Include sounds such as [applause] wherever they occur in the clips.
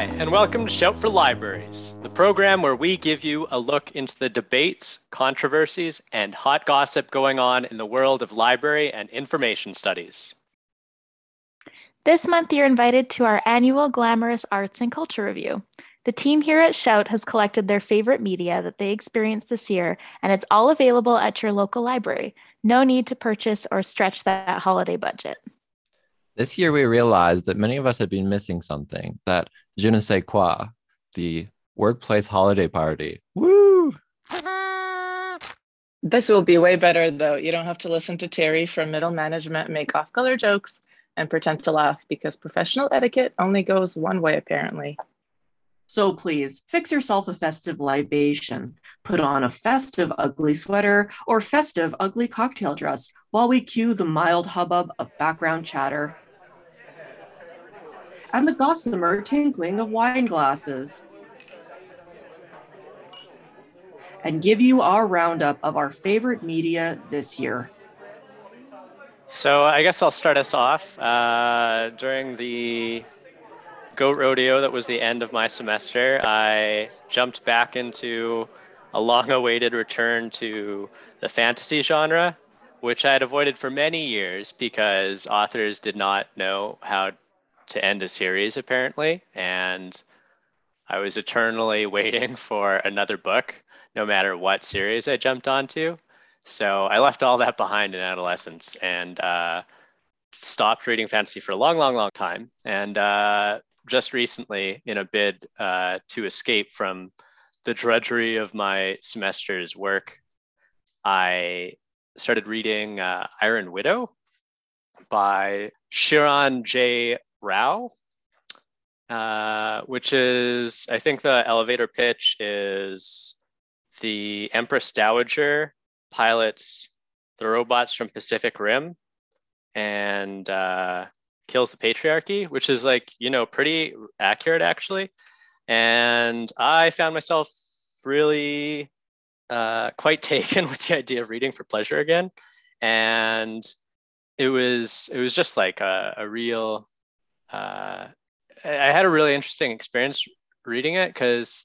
Hi, and welcome to Shout for Libraries, the program where we give you a look into the debates, controversies, and hot gossip going on in the world of library and information studies. This month, you're invited to our annual Glamorous Arts and Culture Review. The team here at Shout has collected their favorite media that they experienced this year, and it's all available at your local library. No need to purchase or stretch that holiday budget. This year, we realized that many of us had been missing something that je ne sais quoi, the workplace holiday party. Woo! This will be way better, though. You don't have to listen to Terry from middle management make off color jokes and pretend to laugh because professional etiquette only goes one way, apparently. So please fix yourself a festive libation. Put on a festive ugly sweater or festive ugly cocktail dress while we cue the mild hubbub of background chatter and the gossamer tinkling of wine glasses. And give you our roundup of our favorite media this year. So I guess I'll start us off. Uh, during the goat rodeo that was the end of my semester, I jumped back into a long awaited return to the fantasy genre, which I had avoided for many years because authors did not know how to end a series, apparently. And I was eternally [laughs] waiting for another book, no matter what series I jumped onto. So I left all that behind in adolescence and uh, stopped reading fantasy for a long, long, long time. And uh, just recently in a bid uh, to escape from the drudgery of my semester's work, I started reading uh, Iron Widow by Xiran Jay Zhao, uh, which is, I think the elevator pitch is the Empress Dowager pilots the robots from Pacific Rim and uh, kills the patriarchy, which is like, you know, pretty accurate actually. And I found myself really uh, quite [laughs] taken with the idea of reading for pleasure again. And it was it was just like a, a real uh, I had a really interesting experience reading it because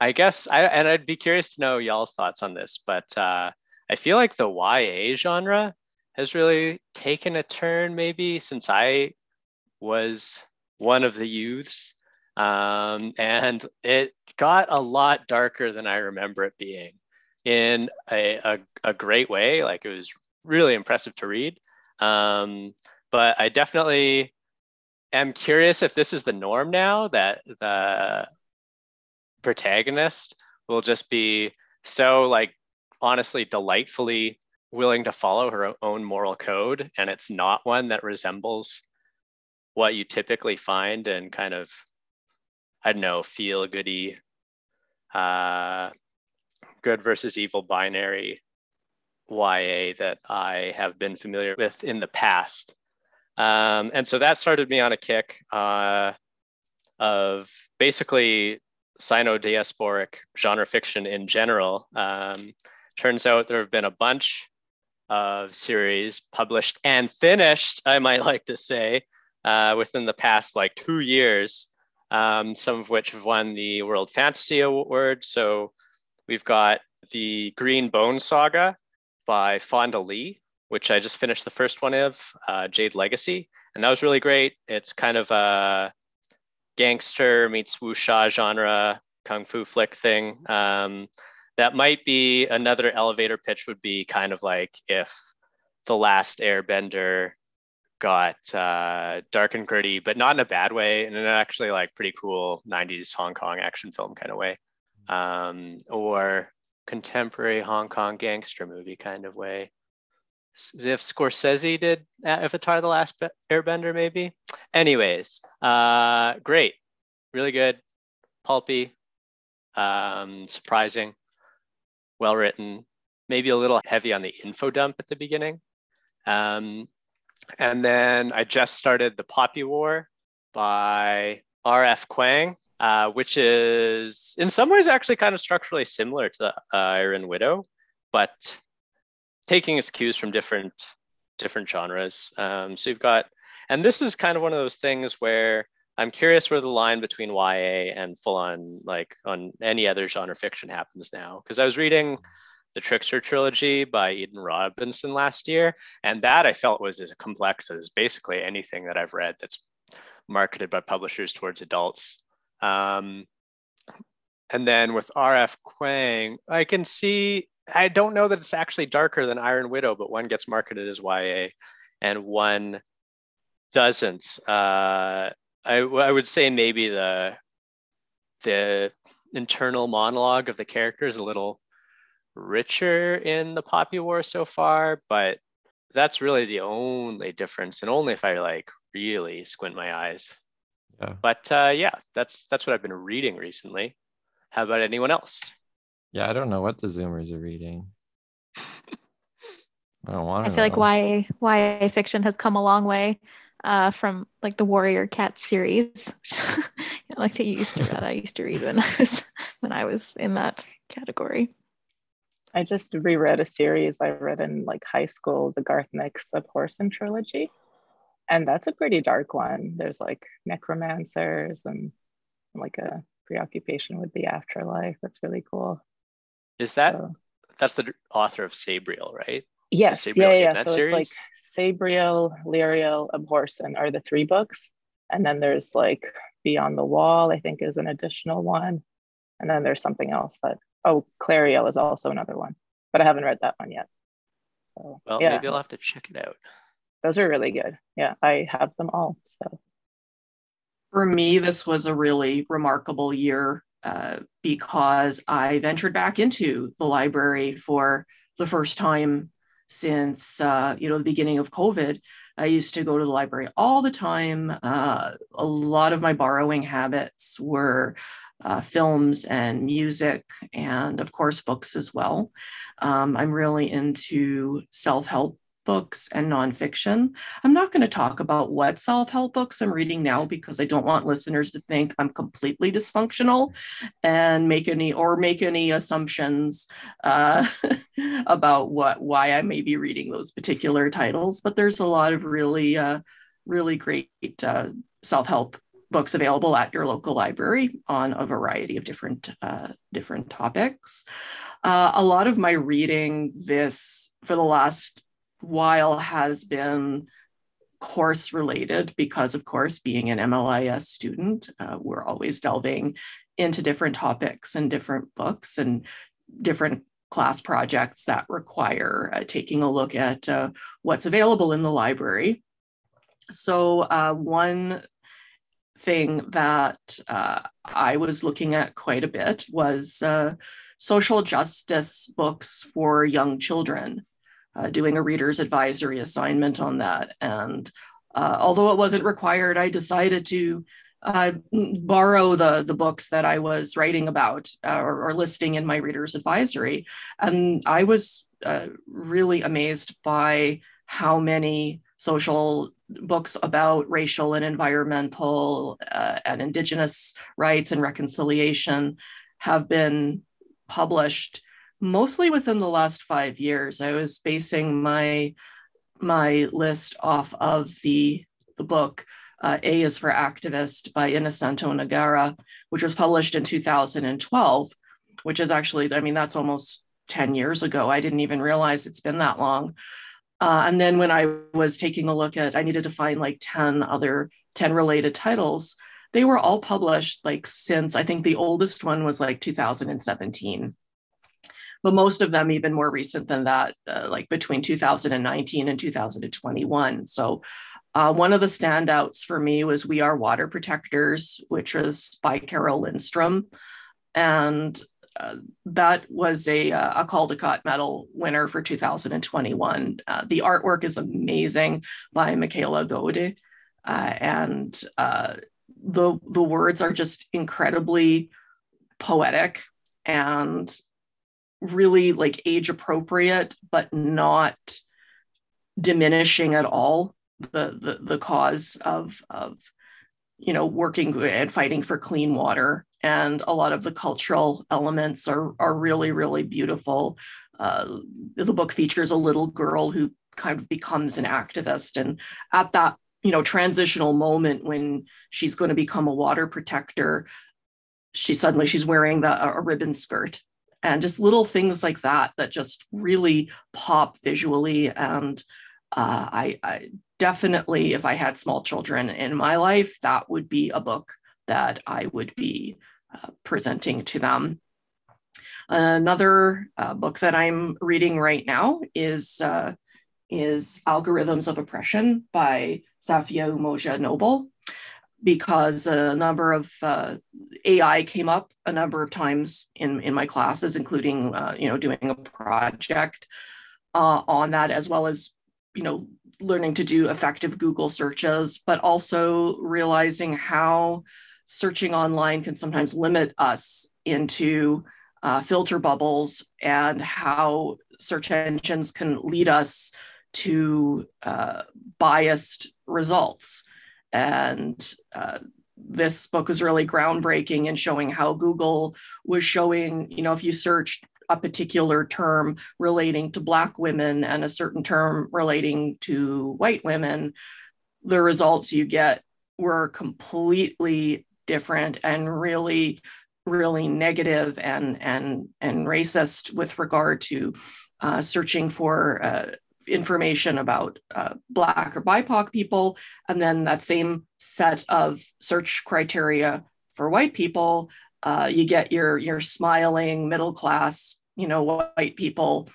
I guess I and I'd be curious to know y'all's thoughts on this, but uh, I feel like the YA genre has really taken a turn maybe since I was one of the youths. Um, and it got a lot darker than I remember it being in a, a, a great way. Like it was really impressive to read. Um, but I definitely am curious if this is the norm now that the protagonist will just be so like honestly delightfully willing to follow her own moral code and it's not one that resembles what you typically find in kind of i don't know feel goody uh, good versus evil binary ya that i have been familiar with in the past um, and so that started me on a kick uh, of basically sino-diasporic genre fiction in general um, turns out there have been a bunch of series published and finished, I might [laughs] like to say, uh, within the past like two years, um, some of which have won the World Fantasy Award. So we've got the Green Bone Saga by Fonda Lee, which I just finished the first one of, uh, Jade Legacy. And that was really great. It's kind of a gangster meets wuxia genre, kung fu flick thing. Um, that might be another elevator pitch would be kind of like if the last airbender got uh, dark and gritty but not in a bad way in an actually like pretty cool 90s hong kong action film kind of way um, or contemporary hong kong gangster movie kind of way if scorsese did avatar the last airbender maybe? Anyways uh, great. Really good. Pulpy. Um, surprising. Well written, maybe a little heavy on the info dump at the beginning. Um, and then I just started The Poppy War by R.F. Kuang, uh, which is in some ways actually kind of structurally similar to the uh, Iron Widow, but taking its cues from different different genres. Um, so you've got, and this is kind of one of those things where I'm curious where the line between YA and full on like on any other genre fiction happens now. Because I was reading the Trickster trilogy by Eden Robinson last year, and that I felt was as complex as basically anything that I've read that's marketed by publishers towards adults. Um, and then with R.F. Kuang, I can see. I don't know that it's actually darker than Iron Widow, but one gets marketed as YA, and one doesn't. Uh, I, I would say maybe the the internal monologue of the character is a little richer in the Poppy War so far, but that's really the only difference, and only if I like really squint my eyes. Yeah. But uh, yeah, that's that's what I've been reading recently. How about anyone else? Yeah, I don't know what the Zoomers are reading. [laughs] I don't want to. I to. feel like YA YA fiction has come a long way uh, from like the Warrior Cat series, you [laughs] know, like that you used to read. I used to read when [laughs] I was when I was in that category. I just reread a series I read in like high school, the Garth Nix Abhorsen trilogy. And that's a pretty dark one. There's like necromancers and like a preoccupation with the afterlife. That's really cool. Is that So- that's the author of Sabriel, right? Yes, Sabriel yeah, yeah. Gimnet So it's like? Sabriel, Lirael, Abhorsen are the three books. And then there's like Beyond the Wall, I think is an additional one. And then there's something else that, oh, Clariel is also another one, but I haven't read that one yet. So, Well, yeah, maybe I'll have to check it out. those are really good. Yeah, I have them all. So, For me, this was a really remarkable year uh, because I ventured back into the library for the first time since uh, you know the beginning of COVID. I used to go to the library all the time. Uh, a lot of my borrowing habits were uh, films and music, and of course books as well. Um, I'm really into self-help books and nonfiction. I'm not going to talk about what self help books I'm reading now because I don't want listeners to think I'm completely dysfunctional and make any or make any assumptions uh, [laughs] about what why I may be reading those particular titles. But there's a lot of really, uh, really great uh, self help books available at your local library on a variety of different uh, different topics. Uh, a lot of my reading this for the last while has been course related because of course being an mlis student uh, we're always delving into different topics and different books and different class projects that require uh, taking a look at uh, what's available in the library. So uh, one thing that uh, i was looking at quite a bit was uh, social justice books for young children uh, doing a reader's advisory assignment on that. And uh, although it wasn't required, I decided to uh, borrow the, the books that I was writing about uh, or, or, listing in my reader's advisory. And I was uh, really amazed by how many social books about racial and environmental uh, and indigenous rights and reconciliation have been published mostly within the last five years. I was basing my my list off of the the book uh, A is for Activist by Innosanto Nagara, which was published in 2012, which is actually, I mean, that's almost 10 years ago. I didn't even realize it's been that long. Uh, and then when I was taking a look at, I needed to find like 10 other 10 related titles. They were all published like since I think the oldest one was like 2017 but most of them even more recent than that, uh, like between 2019 and 2021. So uh, one of the standouts for me was We Are Water Protectors, which was by Carole Lindstrom. And uh, that was a, uh, a Caldecott Medal winner for 2021. Uh, the artwork is amazing by Michaela Goade. Uh, and the, the words are just incredibly poetic and really like age appropriate, but not diminishing at all the the, the cause of of you know working and fighting for clean water. And a lot of the cultural elements are are really really beautiful. Uh, the book features a little girl who kind of becomes an activist. And at that you know transitional moment when she's going to become a water protector she suddenly she's wearing the, a ribbon skirt and just little things like that that just really pop visually. And uh, I, I definitely if i had small children in my life that would be a book that i would be uh, presenting to them. Another uh, book that i'm reading right now is uh, is algorithms of oppression by safiya umoja noble because a number of uh, AI came up a number of times in, in my classes, including uh, you know doing a project uh, on that, as well as you know learning to do effective Google searches, but also realizing how searching online can sometimes limit us into uh, filter bubbles and how search engines can lead us to uh, biased results. And uh, this book was really groundbreaking in showing how Google was showing, you know, if you searched a particular term relating to Black women and a certain term relating to white women, the results you get were completely different and really really negative and and and racist with regard to uh, searching for uh, information about uh, Black or BIPOC people, and then that same set of search criteria for white people, uh, you get your your smiling middle class, you know, white people,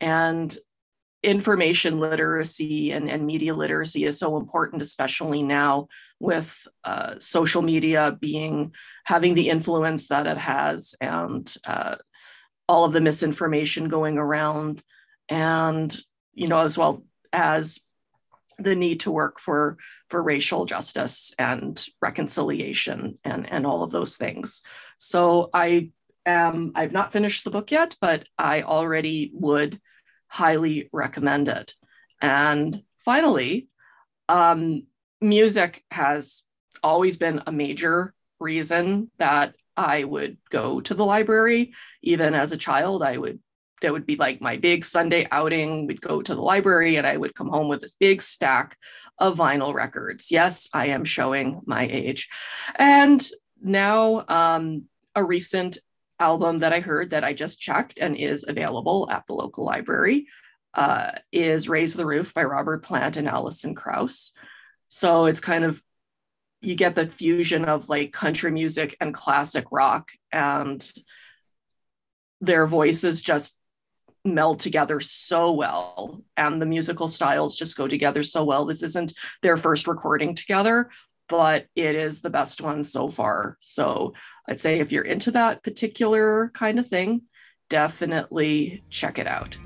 and information literacy and, and media literacy is so important, especially now with uh, social media being having the influence that it has, and uh, all of the misinformation going around. And you know, as well as the need to work for for racial justice and reconciliation and and all of those things. So I am I've not finished the book yet, but I already would highly recommend it. And finally, um, music has always been a major reason that I would go to the library. Even as a child, I would that would be like my big Sunday outing. We'd go to the library and I would come home with this big stack of vinyl records. Yes, I am showing my age. And now, um, a recent album that I heard that I just checked and is available at the local library uh, is Raise the Roof by Robert Plant and Alison Krauss. So it's kind of, you get the fusion of like country music and classic rock, and their voices just meld together so well and the musical styles just go together so well. This isn't their first recording together but it is the best one so far. So i'd say if you're into that particular kind of thing definitely check it out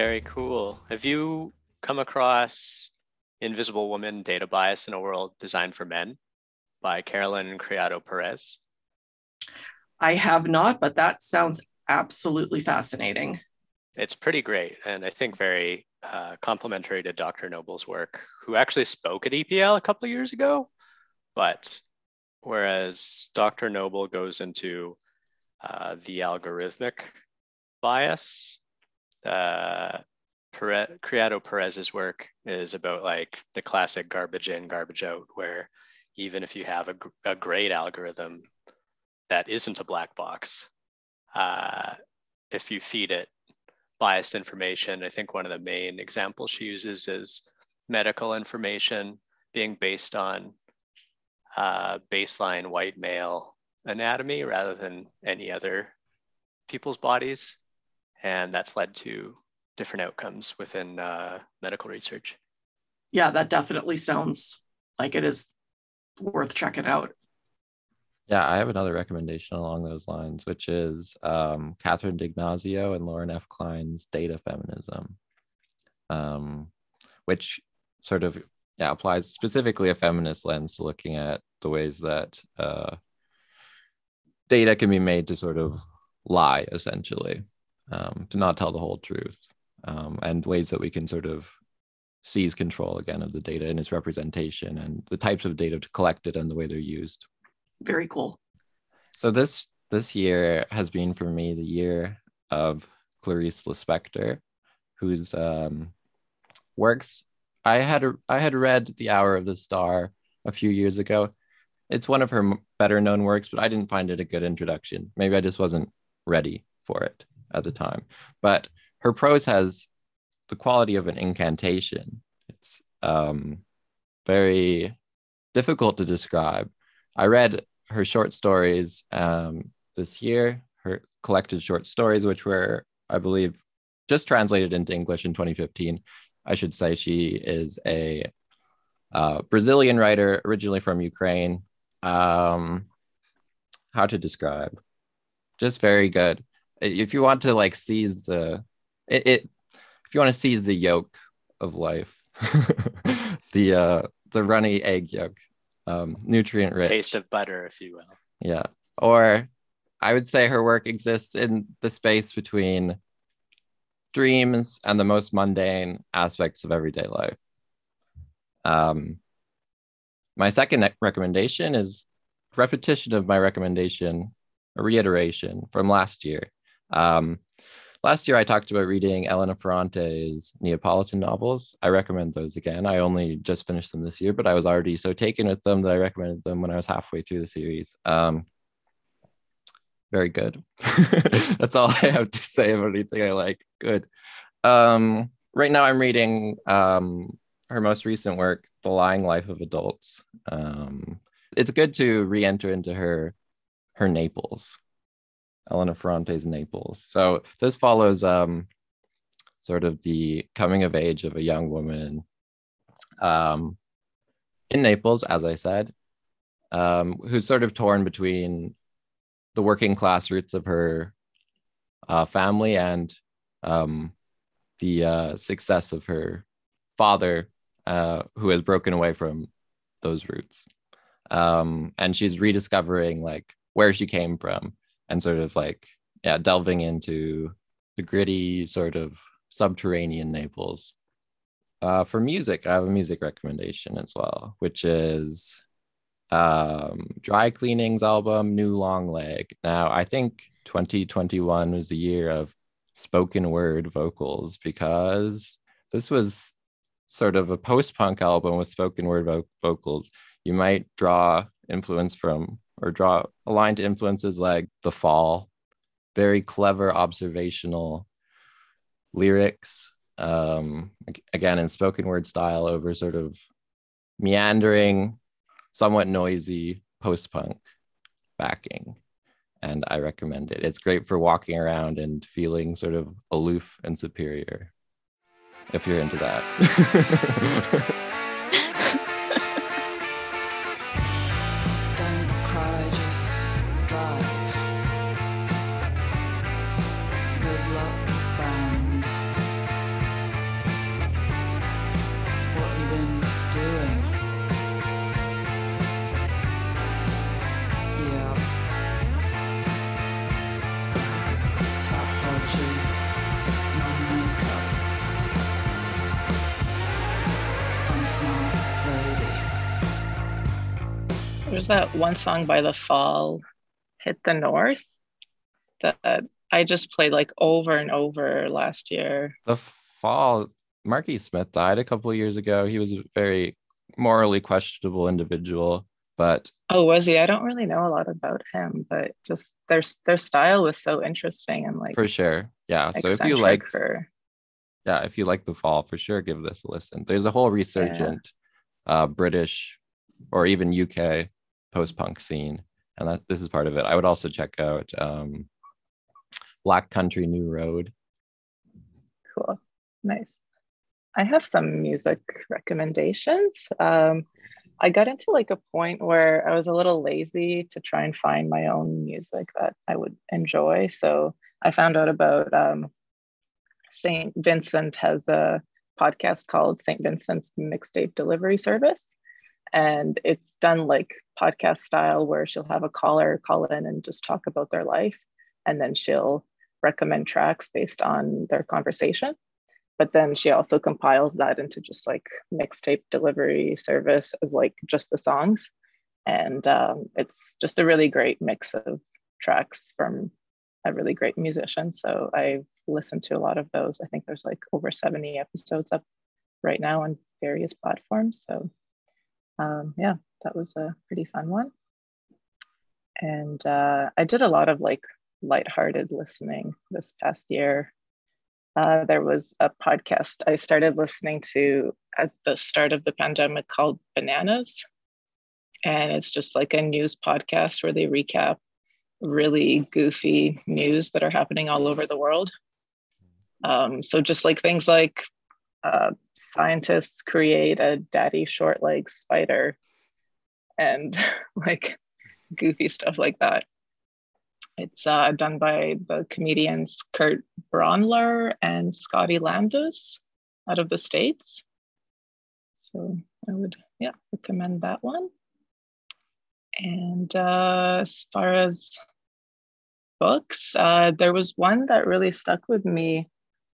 Very cool. Have you come across Invisible Woman Data Bias in a World Designed for Men by Caroline Criado Perez? I have not, but that sounds absolutely fascinating. It's pretty great, and I think very uh, complementary to Dr. Noble's work, who actually spoke at EPL a couple of years ago. But whereas Dr. Noble goes into uh, the algorithmic bias uh, Pere- Criado Perez's work is about like the classic garbage in, garbage out, where even if you have a, a great algorithm that isn't a black box, uh, if you feed it biased information, I think one of the main examples she uses is medical information being based on uh, baseline white male anatomy rather than any other people's bodies and that's led to different outcomes within uh, medical research. Yeah, that definitely sounds like it is worth checking out. Yeah, I have another recommendation along those lines, which is um, Catherine D'Ignazio and Lauren F. Klein's Data Feminism, um, which sort of yeah applies specifically a feminist lens to looking at the ways that uh, data can be made to sort of lie, essentially um, to not tell the whole truth um, and ways that we can sort of seize control again of the data and its representation and the types of data collected and the way they're used. Very cool. So this this year has been for me the year of Clarice Lispector, whose um, works I had I had read The Hour of the Star a few years ago. It's one of her better known works, but I didn't find it a good introduction. Maybe I just wasn't ready for it at the time. But her prose has the quality of an incantation. It's um, very difficult to describe. I read her short stories um, this year, her collected short stories, which were, I believe, just translated into English in 2015. I should say she is a uh, Brazilian writer, originally from Ukraine. Um, how to describe? Just very good. If you want to like seize the it, it if you want to seize the yolk of life, [laughs] the uh the runny egg yolk, um, nutrient rich Taste of butter, if you will. yeah. Or I would say her work exists in the space between dreams and the most mundane aspects of everyday life. Um, my second recommendation is repetition of my recommendation, a reiteration from last year. Um, last year, I talked about reading Elena Ferrante's Neapolitan novels. I recommend those again. I only just finished them this year, but I was already so taken with them that I recommended them when I was halfway through the series. Um, very good. [laughs] That's all I have to say about anything I like. Good. Um, right now, I'm reading um, her most recent work, The Lying Life of Adults. Um, it's good to re-enter into her her Naples, Elena Ferrante's Naples. So this follows um, sort of the coming of age of a young woman um, in Naples, as I said, um, who's sort of torn between the working class roots of her uh, family and um, the uh, success of her father, uh, who has broken away from those roots. Um, and she's rediscovering like where she came from and sort of like, yeah, delving into the gritty sort of subterranean Naples. Uh, for music, I have a music recommendation as well, which is um, Dry Cleaning's album, New Long Leg. Now, I think 2021 was the year of spoken word vocals because this was sort of a post punk album with spoken word vo- vocals. You might draw influence from or draw a line to influences like The Fall, very clever observational lyrics. Um, again, in spoken word style over sort of meandering somewhat noisy post punk backing. And I recommend it. It's great for walking around and feeling sort of aloof and superior if you're into that. [laughs] There's that one song by The Fall, Hit the North, that I just played like over and over last year. the fall, Marky Smith died a couple of years ago. He was a very morally questionable individual, but Oh, was he? I don't really know a lot about him, but just their their style was so interesting and like for sure. Yeah. So if you like for yeah, if you like the fall, for sure give this a listen. There's a whole resurgent uh British or even UK post-punk scene, and that this is part of it. I would also check out um Black Country New Road. cool, nice. I have some music recommendations. Um, I got into like a point where I was a little lazy to try and find my own music that I would enjoy. So I found out about um, St. Vincent has a podcast called St. Vincent's Mixtape Delivery Service. And it's done like podcast style where she'll have a caller call in and just talk about their life. And then she'll recommend tracks based on their conversation. but then she also compiles that into just like mixtape delivery service as like just the songs and um, it's just a really great mix of tracks from a really great musician so i've listened to a lot of those i think there's like over 70 episodes up right now on various platforms so um, yeah that was a pretty fun one and uh, i did a lot of like lighthearted listening this past year uh, there was a podcast I started listening to at the start of the pandemic called Bananas. And it's just like a news podcast where they recap really goofy news that are happening all over the world. Um, so, just like things like uh, scientists create a daddy short leg spider and [laughs] like goofy stuff like that. It's uh, done by the comedians Kurt Braunohler and Scotty Landis out of the States. So I would, yeah, recommend that one. And uh, as far as books, uh, there was one that really stuck with me.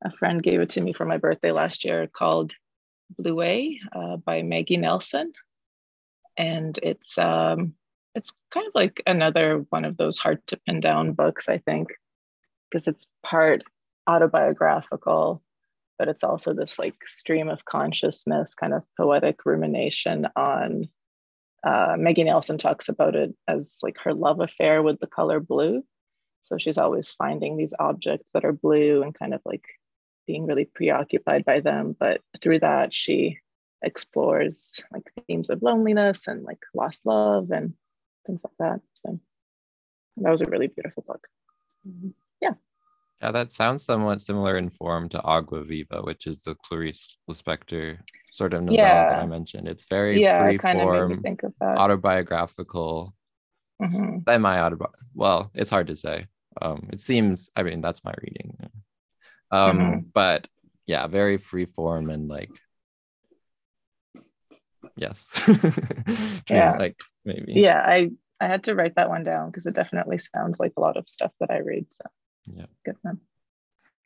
A friend gave it to me for my birthday last year called Bluet uh, by Maggie Nelson. And it's um, it's kind of like another one of those hard to pin down books, I think, because it's part autobiographical, but it's also this like stream of consciousness, kind of poetic rumination on. Uh, Maggie Nelson talks about it as like her love affair with the color blue. So she's always finding these objects that are blue and kind of like being really preoccupied by them. But through that, she explores like themes of loneliness and like lost love and things like that. So that was a really beautiful book. Mm-hmm. Yeah. Yeah, that sounds somewhat similar in form to Agua Viva, which is the Clarice Lispector sort of novella yeah. that I mentioned. It's very yeah, free kind form, of think of that. autobiographical, mm-hmm. semi autobiographical. Well, it's hard to say. Um, it seems. I mean, that's my reading. Um, mm-hmm. but yeah, very free form and like yes [laughs] yeah like maybe yeah i i had to write that one down because it definitely sounds like a lot of stuff that i read so yeah good one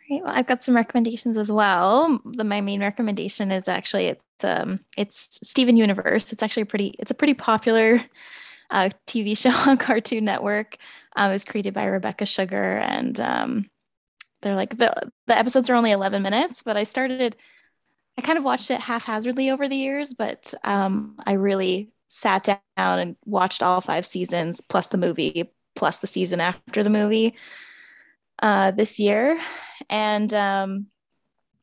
Great. Well, I've got some recommendations as well. The, my main recommendation is actually it's um it's Steven Universe. It's actually a pretty it's a pretty popular uh, TV [laughs] show on Cartoon Network. Um, it was created by Rebecca Sugar, and um, they're like the the episodes are only eleven minutes, but I started I kind of watched it haphazardly over the years, but um, I really sat down and watched all five seasons plus the movie plus the season after the movie uh, this year, and um,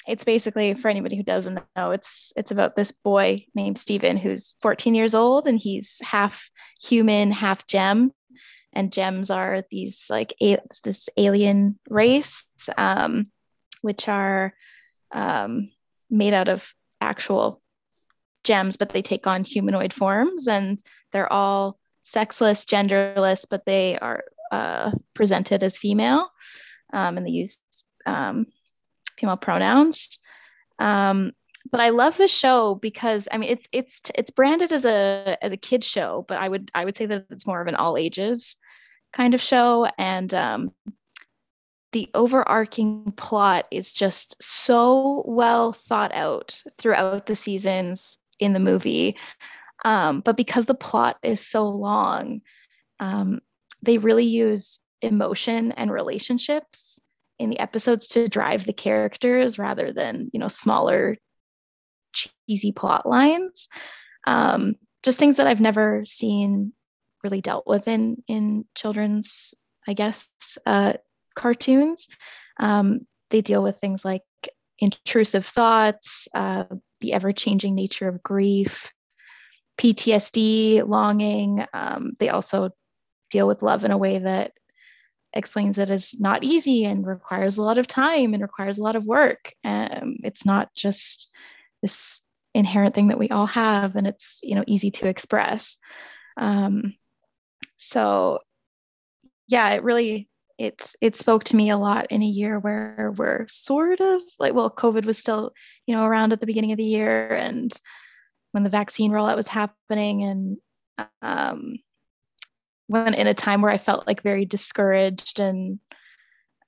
it's basically for anybody who doesn't know, it's it's about this boy named Steven who's 14 years old and he's half human, half gem, and gems are these like a- this alien race, um, which are um, made out of actual gems, but they take on humanoid forms and they're all sexless, genderless, but they are uh, presented as female um, and they use um, female pronouns. Um, but I love the show because I mean it's it's it's branded as a as a kid show, but I would I would say that it's more of an all ages kind of show, and um, the overarching plot is just so well thought out throughout the seasons in the movie. Um, but because the plot is so long, um, they really use emotion and relationships in the episodes to drive the characters rather than you know smaller cheesy plot lines um, just things that i've never seen really dealt with in in children's i guess uh, cartoons. Um, they deal with things like intrusive thoughts, uh, the ever changing nature of grief, PTSD, longing. Um, they also deal with love in a way that explains that it's not easy and requires a lot of time and requires a lot of work. Um, it's not just this inherent thing that we all have and it's you know easy to express. Um, so yeah, it really it's it spoke to me a lot in a year where we're sort of like well covid was still you know around at the beginning of the year and when the vaccine rollout was happening and um, when in a time where i felt like very discouraged and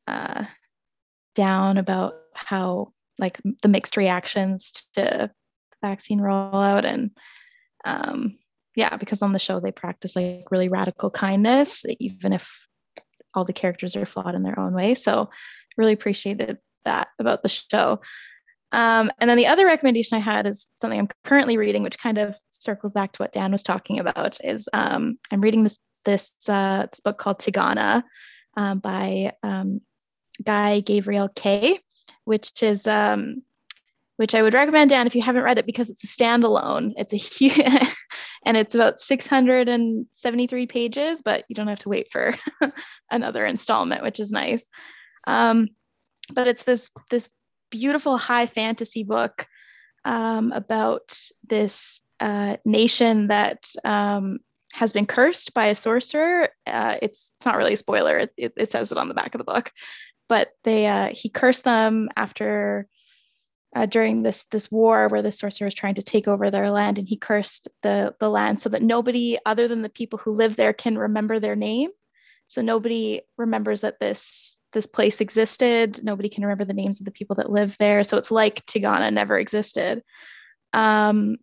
uh, down about how like the mixed reactions to vaccine rollout and um, yeah, because on the show they practice like really radical kindness, even if all the characters are flawed in their own way. So really appreciated that about the show. Um, and then the other recommendation I had is something I'm currently reading, which kind of circles back to what Dan was talking about. Is um, I'm reading this this, uh, this book called Tigana um, by um, Guy gabriel Kay, which is um, which I would recommend, Dan, if you haven't read it, because it's a standalone. It's a huge, [laughs] and it's about 673 pages, but you don't have to wait for [laughs] another installment, which is nice. Um, but it's this this beautiful high fantasy book um, about this uh, nation that um, has been cursed by a sorcerer. Uh, it's it's not really a spoiler. It, it, it, says it on the back of the book, but they uh, he cursed them after uh, during this this war where the sorcerer was trying to take over their land, and he cursed the the land so that nobody other than the people who live there can remember their name. So nobody remembers that this this place existed. Nobody can remember the names of the people that live there. So it's like Tigana never existed. Um,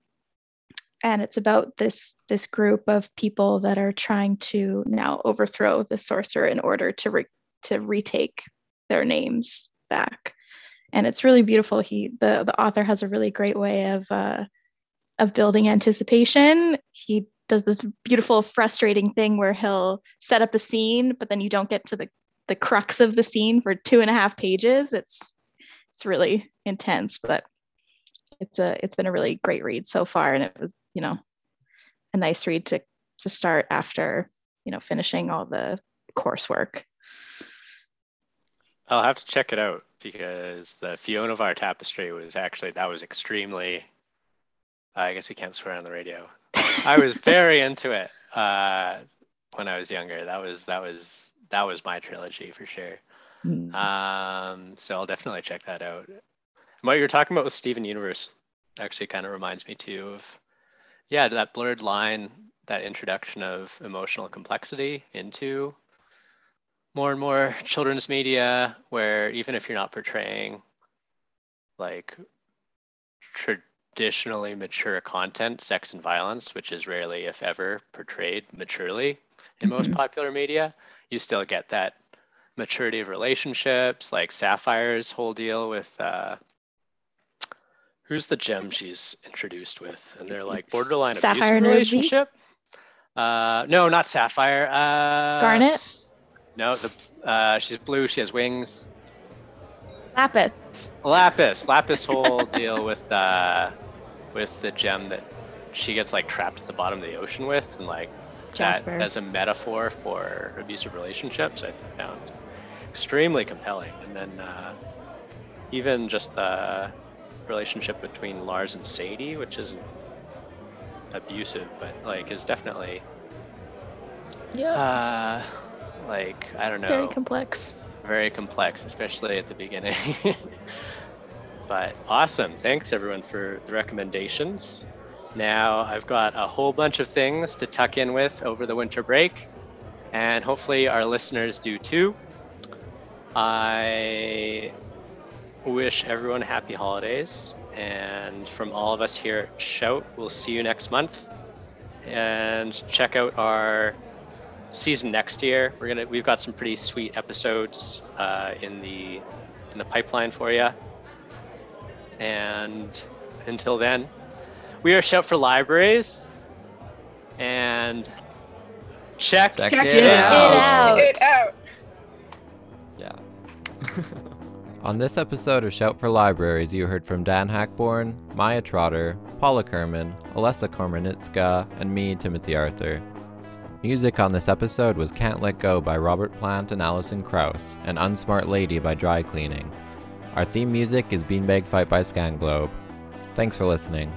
and it's about this this group of people that are trying to now overthrow the sorcerer in order to re- to retake their names back and it's really beautiful. He the the author has a really great way of uh, of building anticipation. He does this beautiful, frustrating thing where he'll set up a scene, but then you don't get to the the crux of the scene for two and a half pages. It's it's really intense, but it's a it's been a really great read so far, and it was you know a nice read to to start after you know finishing all the coursework. I'll have to check it out because the Fionavar tapestry was actually that was extremely. I guess we can't swear on the radio. I was very into it uh, when I was younger. That was that was that was my trilogy for sure. Mm. Um, so I'll definitely check that out. And what you're talking about with Steven Universe actually kind of reminds me too of, yeah, that blurred line, that introduction of emotional complexity into more and more children's media where even if you're not portraying like traditionally mature content, sex and violence, which is rarely, if ever, portrayed maturely in most mm-hmm. popular media, you still get that maturity of relationships, like Sapphire's whole deal with uh, who's the gem she's introduced with, and they're like borderline Sapphire abusive relationship. Uh, no, not Sapphire. Uh, Garnet. No, the uh, she's blue. She has wings. Lapis. Lapis. Lapis whole [laughs] deal with uh, with the gem that she gets like trapped at the bottom of the ocean with, and like Jasper. that as a metaphor for abusive relationships, I found extremely compelling. And then uh, even just the relationship between Lars and Sadie, which isn't abusive, but like is definitely yeah. Uh, like I don't know. Very complex. Very complex, especially at the beginning. [laughs] but awesome. Thanks everyone for the recommendations. Now I've got a whole bunch of things to tuck in with over the winter break, and hopefully our listeners do too. I wish everyone happy holidays, and from all of us here at Shout, we'll see you next month. And check out our season next year. We're gonna we've got some pretty sweet episodes uh, in the in the pipeline for you. And until then, we are Shout for Libraries. And check, check, check it, it, out. out. it out. Yeah. [laughs] On this episode of Shout for Libraries, you heard from Dan Hackborn, Maya Trotter, Paula Kerman, Alessa Kormanitska, and me, Timothy Arthur. Music on this episode was Can't Let Go by Robert Plant and Alison Krauss, and Unsmart Lady by Dry Cleaning. Our theme music is Beanbag Fight by Scanglobe. Thanks for listening.